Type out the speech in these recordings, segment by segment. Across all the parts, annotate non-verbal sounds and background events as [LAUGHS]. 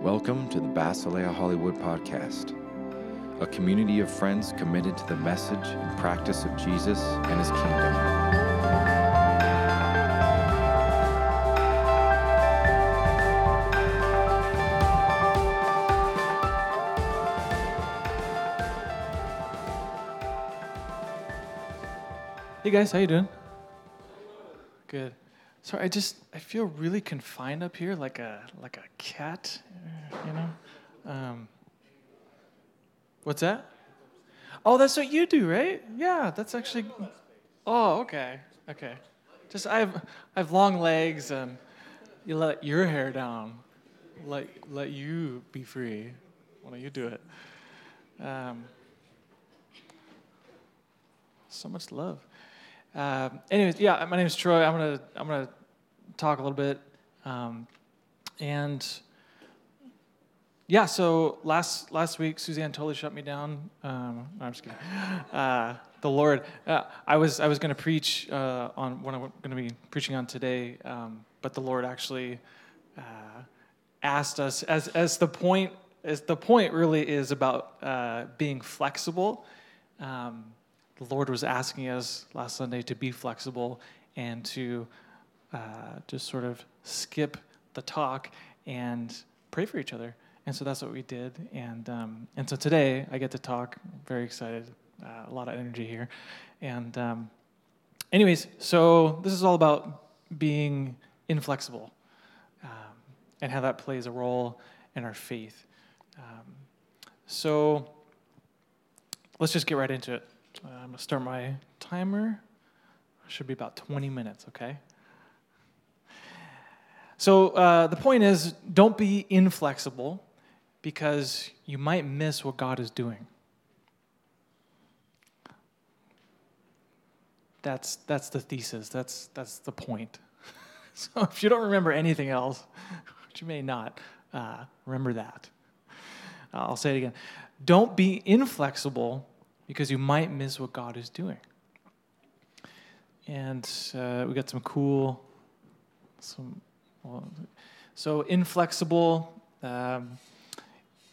Welcome to the Basilea Hollywood Podcast, a community of friends committed to the message and practice of Jesus and his kingdom. Hey guys, how you doing? Good. Sorry, I just I feel really confined up here, like a like a cat, you know. Um, what's that? Oh, that's what you do, right? Yeah, that's actually. Oh, okay, okay. Just I have I have long legs, and you let your hair down. Let let you be free. Why don't you do it? Um, so much love. Um, anyways, yeah, my name is Troy. I'm gonna I'm gonna talk a little bit, um, and yeah. So last last week, Suzanne totally shut me down. Um, I'm just kidding. [LAUGHS] Uh, the Lord, uh, I was I was gonna preach uh, on what I'm gonna be preaching on today, um, but the Lord actually uh, asked us as as the point as the point really is about uh, being flexible. Um, the Lord was asking us last Sunday to be flexible and to uh, just sort of skip the talk and pray for each other. And so that's what we did. And, um, and so today I get to talk. I'm very excited. Uh, a lot of energy here. And, um, anyways, so this is all about being inflexible um, and how that plays a role in our faith. Um, so let's just get right into it. Uh, I'm going to start my timer. Should be about 20 minutes, okay? So uh, the point is don't be inflexible because you might miss what God is doing. That's, that's the thesis, that's, that's the point. [LAUGHS] so if you don't remember anything else, which you may not, uh, remember that. I'll say it again. Don't be inflexible because you might miss what God is doing. And uh, we got some cool, some, well, so inflexible. Um,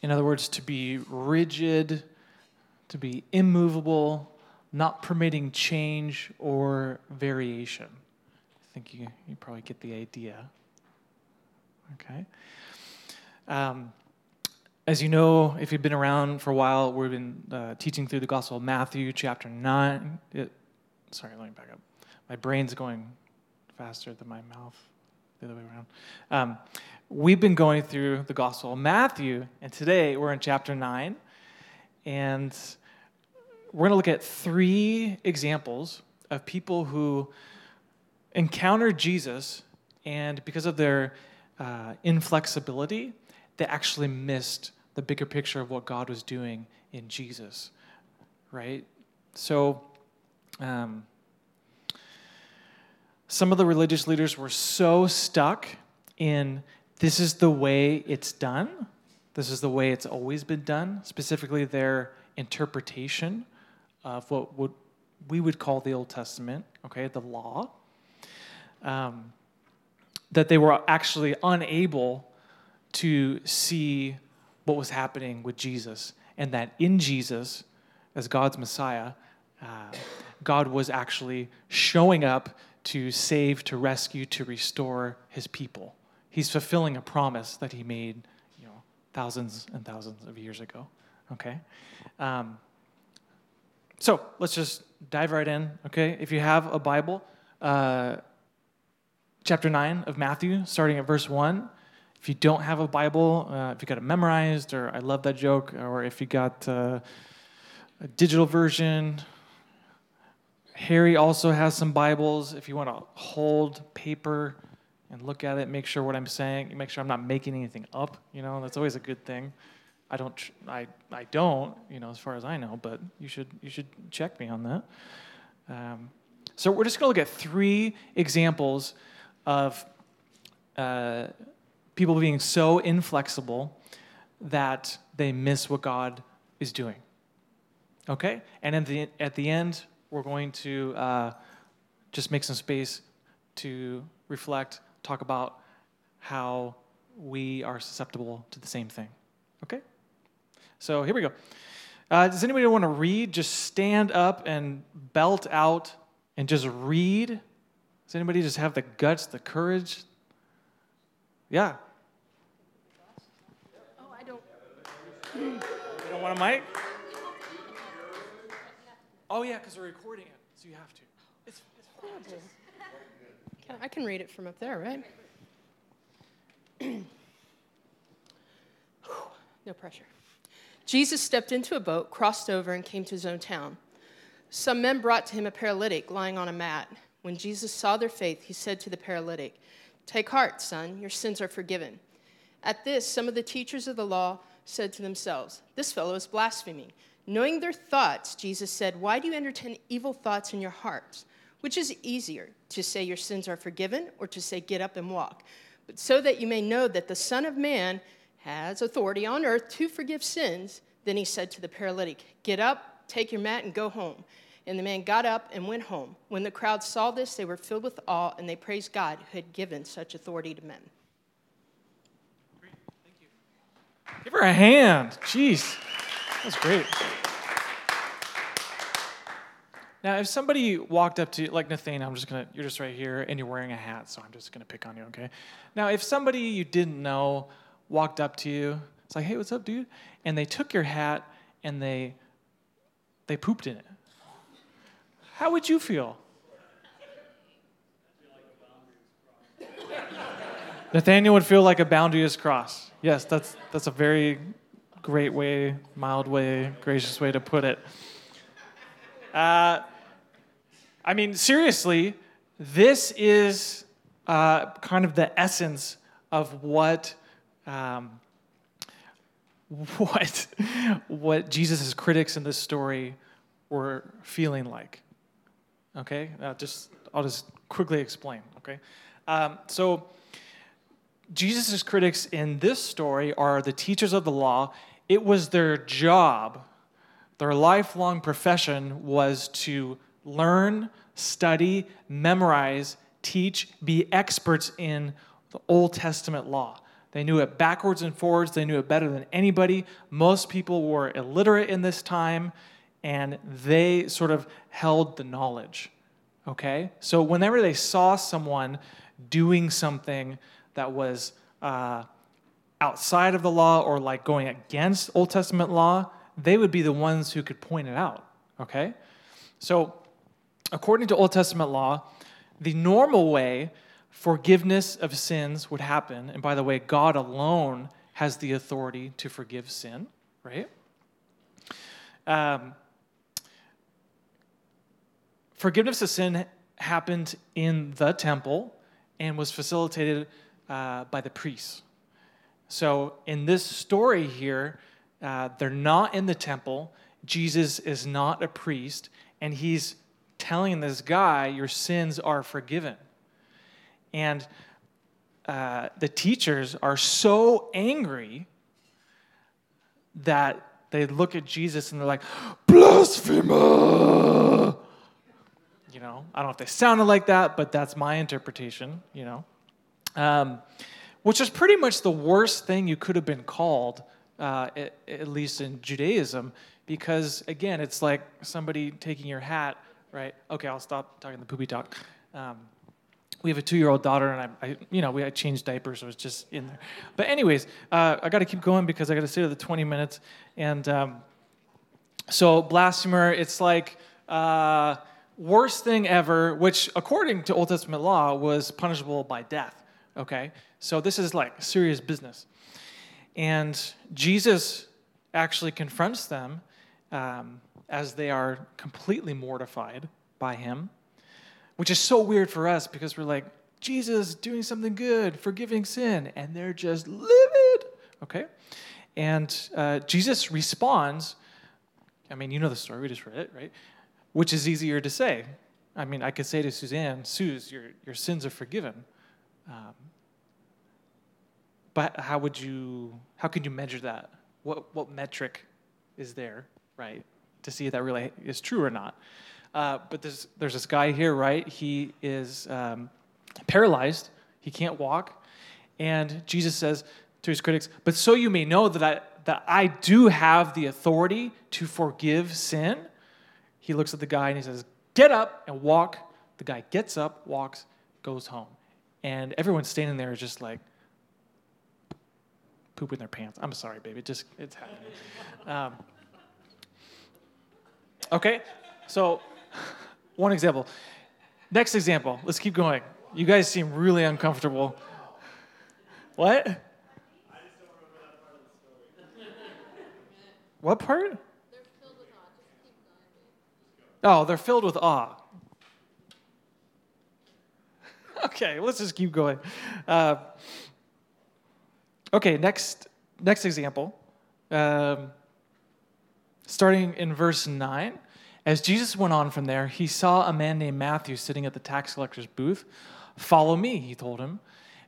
in other words, to be rigid, to be immovable, not permitting change or variation. I think you, you probably get the idea. Okay. Um, as you know, if you've been around for a while, we've been uh, teaching through the Gospel of Matthew, chapter 9. It, sorry, let me back up. My brain's going faster than my mouth, the other way around. Um, we've been going through the Gospel of Matthew, and today we're in chapter 9. And we're going to look at three examples of people who encountered Jesus, and because of their uh, inflexibility, they actually missed the bigger picture of what God was doing in Jesus, right? So, um, some of the religious leaders were so stuck in this is the way it's done, this is the way it's always been done, specifically their interpretation of what would, we would call the Old Testament, okay, the law, um, that they were actually unable to see what was happening with Jesus, and that in Jesus, as God's Messiah, uh, God was actually showing up to save, to rescue, to restore his people. He's fulfilling a promise that he made, you know, thousands and thousands of years ago. Okay, um, so let's just dive right in. Okay, if you have a Bible, uh, chapter nine of Matthew, starting at verse one. If you don't have a Bible, uh, if you got it memorized, or I love that joke, or if you got uh, a digital version, Harry also has some Bibles. If you want to hold paper and look at it, make sure what I'm saying, make sure I'm not making anything up. You know, that's always a good thing. I don't, I, I don't, you know, as far as I know, but you should, you should check me on that. Um, so we're just going to look at three examples of. Uh, people being so inflexible that they miss what God is doing. Okay? And at the, at the end, we're going to uh, just make some space to reflect, talk about how we are susceptible to the same thing. Okay? So here we go. Uh, does anybody want to read? Just stand up and belt out and just read. Does anybody just have the guts, the courage? Yeah. Oh, I don't. You don't want a mic? Oh, yeah, because we're recording it, so you have to. It's, it's fine. Can, I can read it from up there, right? [CLEARS THROAT] no pressure. Jesus stepped into a boat, crossed over, and came to his own town. Some men brought to him a paralytic lying on a mat. When Jesus saw their faith, he said to the paralytic, Take heart, son, your sins are forgiven. At this, some of the teachers of the law said to themselves, This fellow is blaspheming. Knowing their thoughts, Jesus said, Why do you entertain evil thoughts in your hearts? Which is easier, to say your sins are forgiven or to say, Get up and walk? But so that you may know that the Son of Man has authority on earth to forgive sins, then he said to the paralytic, Get up, take your mat, and go home. And the man got up and went home. When the crowd saw this, they were filled with awe and they praised God who had given such authority to men. Give her a hand. Jeez. That's great. Now, if somebody walked up to you, like Nathaniel, I'm just gonna, you're just right here and you're wearing a hat, so I'm just gonna pick on you, okay? Now, if somebody you didn't know walked up to you, it's like, hey, what's up, dude? And they took your hat and they, they pooped in it. How would you feel? [LAUGHS] Nathaniel would feel like a boundary is crossed. Yes, that's, that's a very great way, mild way, gracious way to put it. Uh, I mean, seriously, this is uh, kind of the essence of what um, [LAUGHS] what what Jesus' critics in this story were feeling like. Okay, uh, just I'll just quickly explain. Okay, um, so Jesus' critics in this story are the teachers of the law. It was their job, their lifelong profession was to learn, study, memorize, teach, be experts in the Old Testament law. They knew it backwards and forwards. They knew it better than anybody. Most people were illiterate in this time, and they sort of held the knowledge. Okay? So whenever they saw someone doing something that was uh, outside of the law or like going against Old Testament law, they would be the ones who could point it out. Okay? So, according to Old Testament law, the normal way forgiveness of sins would happen, and by the way, God alone has the authority to forgive sin, right? Um, forgiveness of sin happened in the temple and was facilitated uh, by the priests. So in this story here, uh, they're not in the temple. Jesus is not a priest, and he's telling this guy, Your sins are forgiven. And uh, the teachers are so angry that they look at Jesus and they're like, Blasphemer! You know, I don't know if they sounded like that, but that's my interpretation, you know. Um, which is pretty much the worst thing you could have been called, uh, at, at, least in Judaism, because again, it's like somebody taking your hat, right? Okay, I'll stop talking the poopy talk. Um, we have a two-year-old daughter, and I, I, you know, we had changed diapers, so it's just in there. But anyways, uh, I got to keep going because I got to sit to the 20 minutes, and um, so blasphemer, it's like. Uh, worst thing ever, which according to Old Testament law was punishable by death. Okay? So this is like serious business. And Jesus actually confronts them um, as they are completely mortified by him, which is so weird for us because we're like, Jesus doing something good, forgiving sin, and they're just livid. Okay? And uh, Jesus responds. I mean, you know the story, we just read it, right? Which is easier to say? I mean, I could say to Suzanne, Suze, your, your sins are forgiven. Um, but how would you, how can you measure that? What, what metric is there, right, to see if that really is true or not? Uh, but there's, there's this guy here, right? He is um, paralyzed, he can't walk, And Jesus says to his critics, But so you may know that I, that I do have the authority to forgive sin. He looks at the guy and he says, Get up and walk. The guy gets up, walks, goes home. And everyone standing there is just like pooping their pants. I'm sorry, baby. Just it's happening. Um, okay, so one example. Next example. Let's keep going. You guys seem really uncomfortable. What? What part? Oh, they're filled with awe. [LAUGHS] okay, let's just keep going. Uh, okay, next next example. Um, starting in verse 9. As Jesus went on from there, he saw a man named Matthew sitting at the tax collector's booth. Follow me, he told him.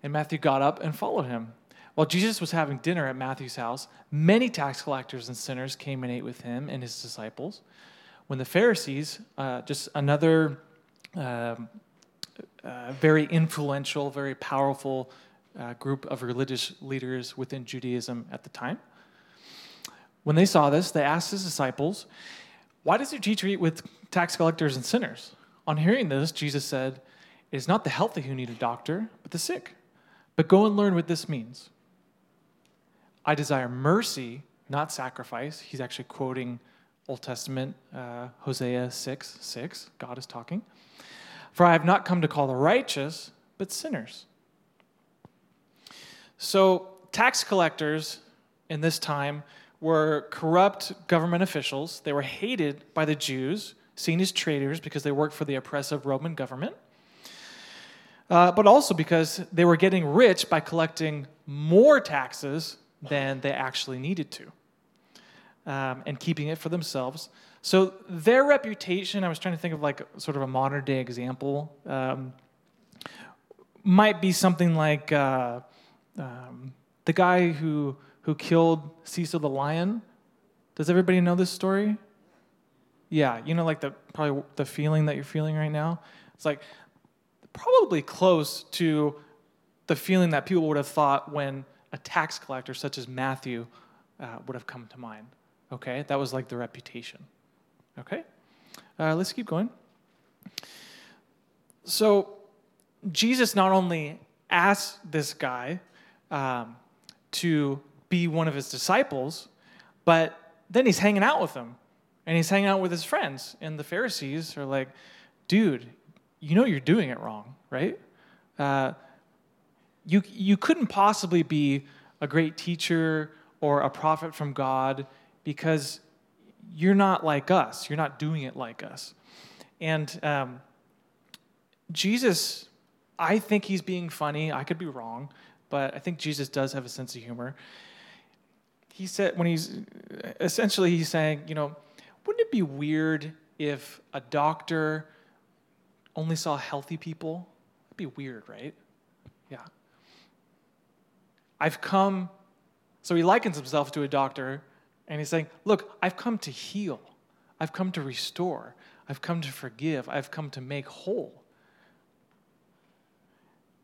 And Matthew got up and followed him. While Jesus was having dinner at Matthew's house, many tax collectors and sinners came and ate with him and his disciples. When the Pharisees, uh, just another um, uh, very influential, very powerful uh, group of religious leaders within Judaism at the time, when they saw this, they asked his disciples, Why does your teacher eat with tax collectors and sinners? On hearing this, Jesus said, It is not the healthy who need a doctor, but the sick. But go and learn what this means. I desire mercy, not sacrifice. He's actually quoting Old Testament, uh, Hosea 6 6. God is talking. For I have not come to call the righteous, but sinners. So, tax collectors in this time were corrupt government officials. They were hated by the Jews, seen as traitors because they worked for the oppressive Roman government. Uh, but also because they were getting rich by collecting more taxes than they actually needed to um, and keeping it for themselves. So their reputation, I was trying to think of like sort of a modern day example, um, might be something like uh, um, the guy who, who killed Cecil the lion. Does everybody know this story? Yeah, you know, like the probably the feeling that you're feeling right now. It's like probably close to the feeling that people would have thought when a tax collector such as Matthew uh, would have come to mind. Okay, that was like the reputation. Okay, uh, let's keep going. So, Jesus not only asked this guy um, to be one of his disciples, but then he's hanging out with them and he's hanging out with his friends. And the Pharisees are like, dude, you know you're doing it wrong, right? Uh, you, you couldn't possibly be a great teacher or a prophet from God because you're not like us. You're not doing it like us. And um, Jesus, I think he's being funny. I could be wrong, but I think Jesus does have a sense of humor. He said, when he's essentially, he's saying, you know, wouldn't it be weird if a doctor only saw healthy people? That'd be weird, right? Yeah. I've come, so he likens himself to a doctor, and he's saying, Look, I've come to heal, I've come to restore, I've come to forgive, I've come to make whole.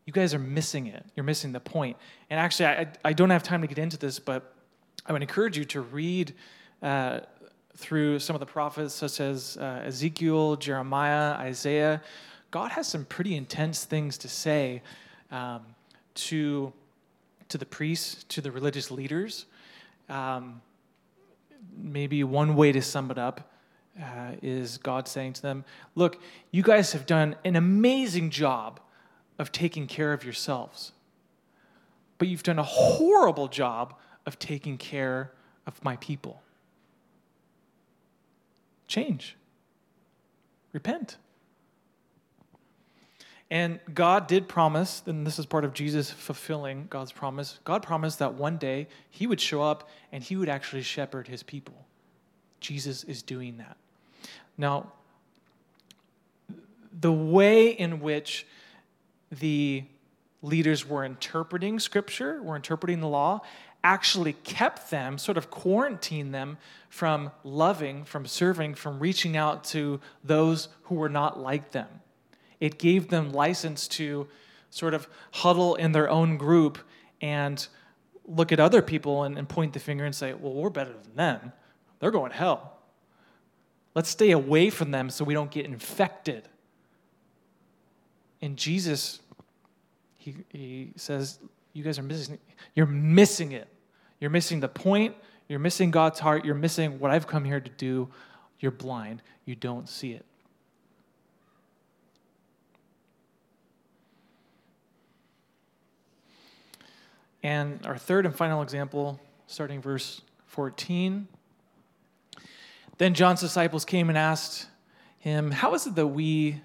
You guys are missing it. You're missing the point. And actually, I, I don't have time to get into this, but I would encourage you to read uh, through some of the prophets, such as uh, Ezekiel, Jeremiah, Isaiah. God has some pretty intense things to say um, to to the priests, to the religious leaders. Um, maybe one way to sum it up uh, is God saying to them, Look, you guys have done an amazing job of taking care of yourselves, but you've done a horrible job of taking care of my people. Change, repent. And God did promise, and this is part of Jesus fulfilling God's promise. God promised that one day he would show up and he would actually shepherd his people. Jesus is doing that. Now, the way in which the leaders were interpreting scripture, were interpreting the law, actually kept them, sort of quarantined them from loving, from serving, from reaching out to those who were not like them. It gave them license to sort of huddle in their own group and look at other people and, and point the finger and say, well, we're better than them. They're going to hell. Let's stay away from them so we don't get infected. And Jesus, he, he says, You guys are missing, you're missing it. You're missing the point. You're missing God's heart. You're missing what I've come here to do. You're blind. You don't see it. And our third and final example, starting verse 14. Then John's disciples came and asked him, How is it that we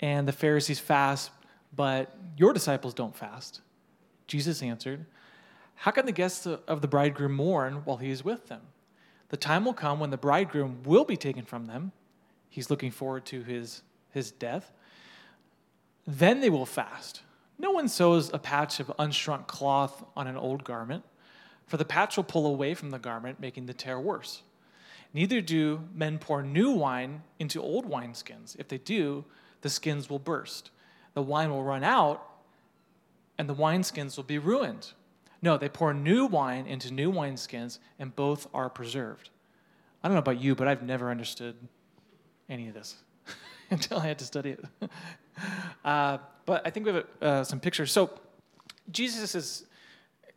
and the Pharisees fast, but your disciples don't fast? Jesus answered, How can the guests of the bridegroom mourn while he is with them? The time will come when the bridegroom will be taken from them. He's looking forward to his, his death. Then they will fast. No one sews a patch of unshrunk cloth on an old garment, for the patch will pull away from the garment, making the tear worse. Neither do men pour new wine into old wineskins. If they do, the skins will burst. The wine will run out, and the wineskins will be ruined. No, they pour new wine into new wineskins, and both are preserved. I don't know about you, but I've never understood any of this [LAUGHS] until I had to study it. [LAUGHS] uh, but I think we have uh, some pictures. So Jesus is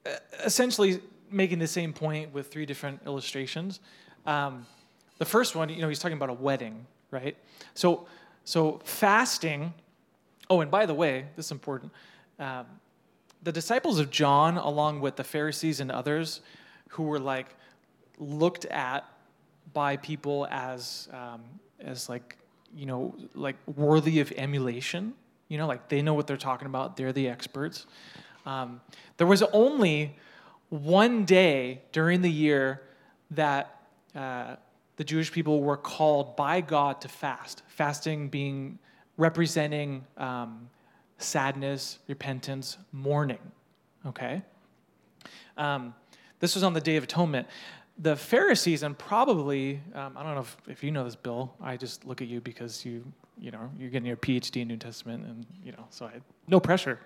uh, essentially making the same point with three different illustrations. Um, the first one, you know, he's talking about a wedding, right? So, so fasting. Oh, and by the way, this is important. Um, the disciples of John, along with the Pharisees and others, who were like looked at by people as um, as like you know like worthy of emulation. You know, like they know what they're talking about. They're the experts. Um, there was only one day during the year that uh, the Jewish people were called by God to fast, fasting being representing um, sadness, repentance, mourning. Okay? Um, this was on the Day of Atonement. The Pharisees, and probably, um, I don't know if, if you know this, Bill, I just look at you because you, you know, you're getting your PhD in New Testament, and, you know, so I no pressure.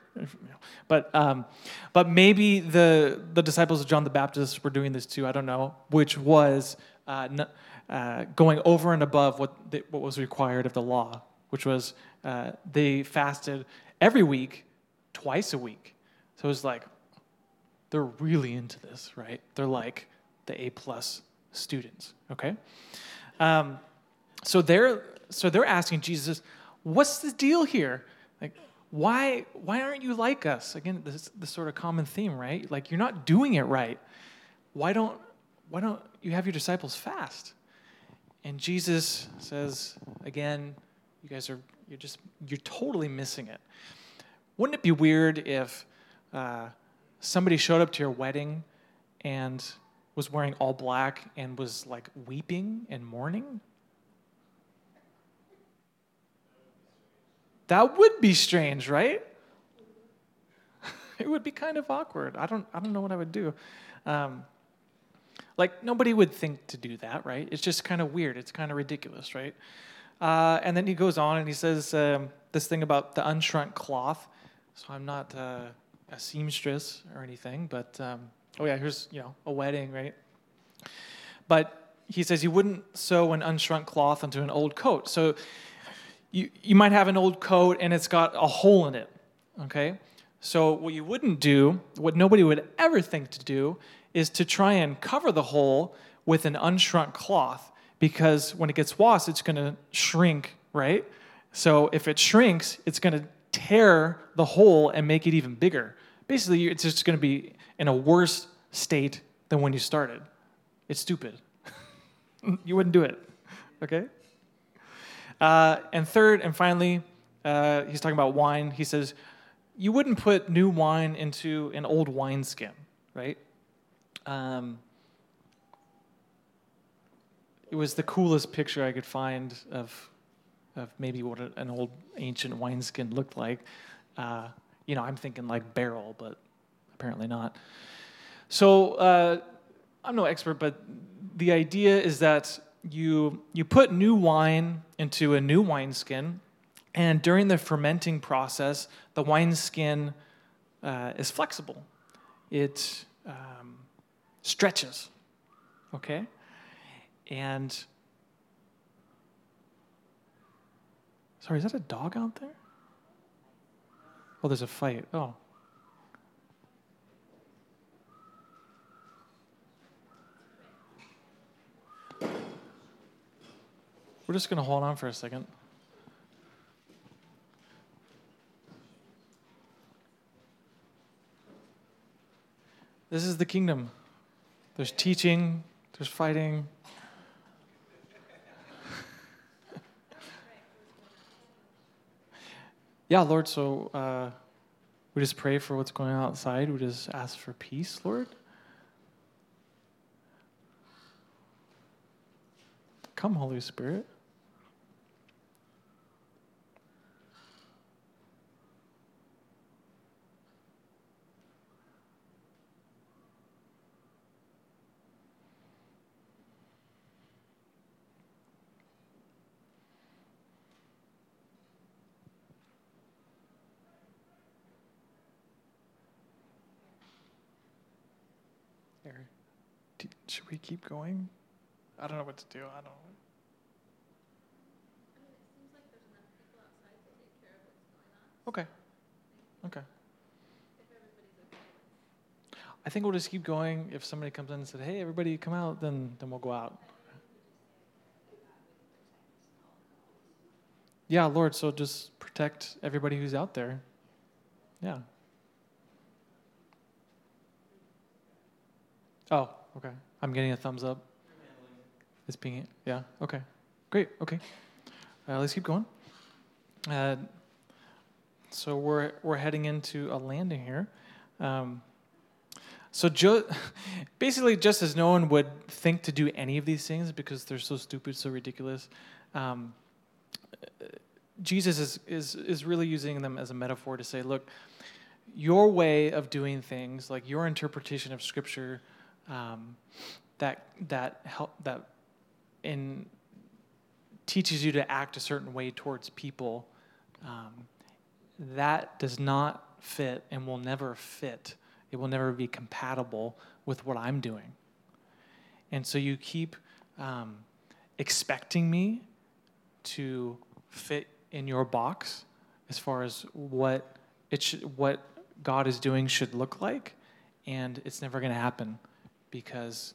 But, um, but maybe the, the disciples of John the Baptist were doing this too, I don't know, which was uh, uh, going over and above what, the, what was required of the law, which was uh, they fasted every week, twice a week. So it was like, they're really into this, right? They're like the A plus students, okay? Um, so they're so they're asking Jesus, what's the deal here? Like, why why aren't you like us? Again, this this sort of common theme, right? Like you're not doing it right. Why don't why don't you have your disciples fast? And Jesus says, again, you guys are, you're just, you're totally missing it. Wouldn't it be weird if uh, somebody showed up to your wedding and was wearing all black and was like weeping and mourning? That would be strange, right? [LAUGHS] it would be kind of awkward. I don't, I don't know what I would do. Um, like, nobody would think to do that, right? It's just kind of weird. It's kind of ridiculous, right? Uh, and then he goes on and he says um, this thing about the unshrunk cloth. So I'm not uh, a seamstress or anything, but um, oh yeah, here's you know a wedding, right? But he says you wouldn't sew an unshrunk cloth onto an old coat. So you you might have an old coat and it's got a hole in it, okay? So what you wouldn't do, what nobody would ever think to do, is to try and cover the hole with an unshrunk cloth because when it gets washed, it's going to shrink, right? So if it shrinks, it's going to tear the hole and make it even bigger. Basically, it's just going to be in a worse state than when you started. It's stupid. [LAUGHS] you wouldn't do it, okay? Uh, and third and finally, uh, he's talking about wine. He says, You wouldn't put new wine into an old wineskin, right? Um, it was the coolest picture I could find of, of maybe what an old ancient wineskin looked like. Uh, you know, I'm thinking like barrel, but apparently not. So uh, I'm no expert, but the idea is that you you put new wine into a new wineskin, and during the fermenting process, the wineskin uh, is flexible. it um, stretches. Okay? And sorry, is that a dog out there? Oh, there's a fight. Oh. We're just going to hold on for a second. This is the kingdom. There's teaching, there's fighting. Yeah, Lord, so uh, we just pray for what's going on outside. We just ask for peace, Lord. Come, Holy Spirit. Here. Do- Should we keep going? I don't know what to do. I don't. Okay. Okay. I think we'll just keep going. If somebody comes in and said, "Hey, everybody, come out," then then we'll go out. Yeah, Lord. So just protect everybody who's out there. Yeah. Oh, okay. I'm getting a thumbs up. It's being, it. yeah, okay. Great, okay. Uh, let's keep going. Uh, so we're, we're heading into a landing here. Um, so jo- [LAUGHS] basically, just as no one would think to do any of these things because they're so stupid, so ridiculous, um, Jesus is, is, is really using them as a metaphor to say, look, your way of doing things, like your interpretation of Scripture, um, that that help that in teaches you to act a certain way towards people, um, that does not fit and will never fit. It will never be compatible with what I'm doing. And so you keep um, expecting me to fit in your box as far as what it should, what God is doing should look like, and it's never going to happen because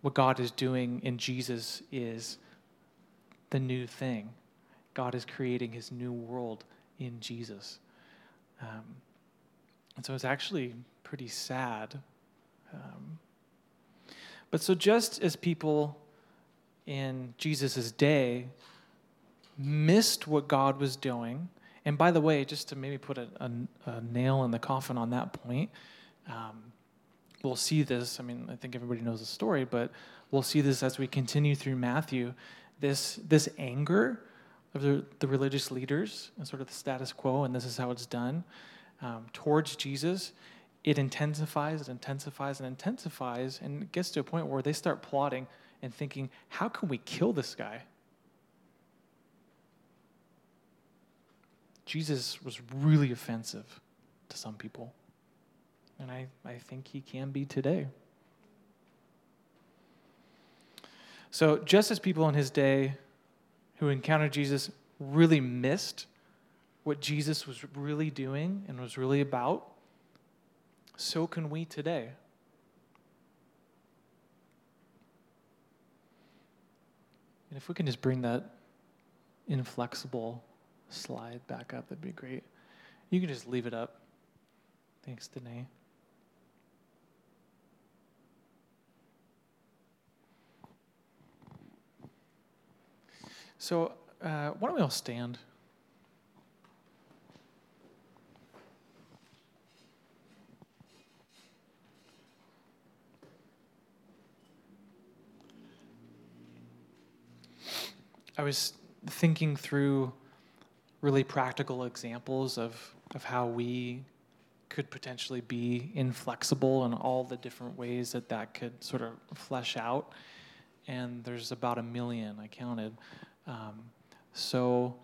what God is doing in Jesus is the new thing. God is creating his new world in Jesus. Um, and so it's actually pretty sad. Um, but so, just as people in Jesus' day missed what God was doing, and by the way, just to maybe put a, a, a nail in the coffin on that point, um, we'll see this. I mean, I think everybody knows the story, but we'll see this as we continue through Matthew. This, this anger of the, the religious leaders and sort of the status quo, and this is how it's done um, towards Jesus, it intensifies, it intensifies, and intensifies, and it gets to a point where they start plotting and thinking, how can we kill this guy? Jesus was really offensive to some people. And I, I think he can be today. So, just as people in his day who encountered Jesus really missed what Jesus was really doing and was really about, so can we today. And if we can just bring that inflexible slide back up, that'd be great. You can just leave it up. Thanks, Danae. So, uh, why don't we all stand? I was thinking through really practical examples of, of how we could potentially be inflexible and all the different ways that that could sort of flesh out. And there's about a million, I counted. Um, so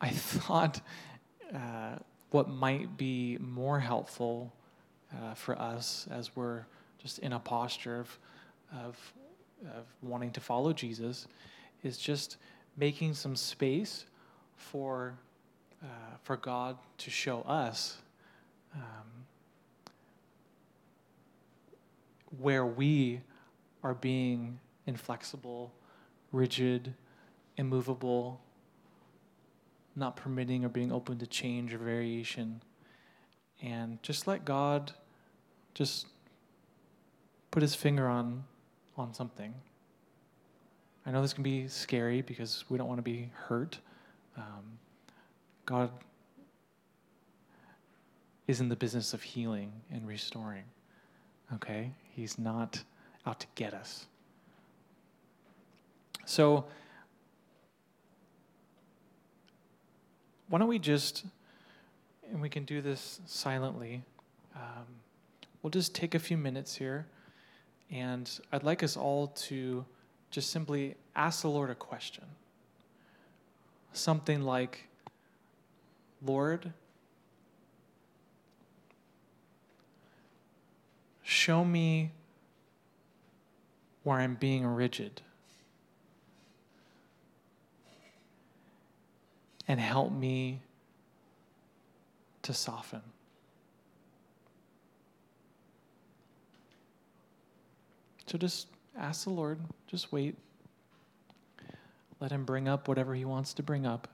I [LAUGHS] thought uh, what might be more helpful uh, for us as we're just in a posture of, of, of wanting to follow Jesus is just making some space for, uh, for God to show us um, where we are being inflexible, rigid, immovable, not permitting or being open to change or variation. And just let God just put his finger on on something. I know this can be scary because we don't want to be hurt. Um, God is in the business of healing and restoring. Okay? He's not out to get us. So, why don't we just, and we can do this silently, um, we'll just take a few minutes here, and I'd like us all to just simply ask the Lord a question. Something like, Lord, show me where I'm being rigid. And help me to soften. So just ask the Lord, just wait. Let Him bring up whatever He wants to bring up.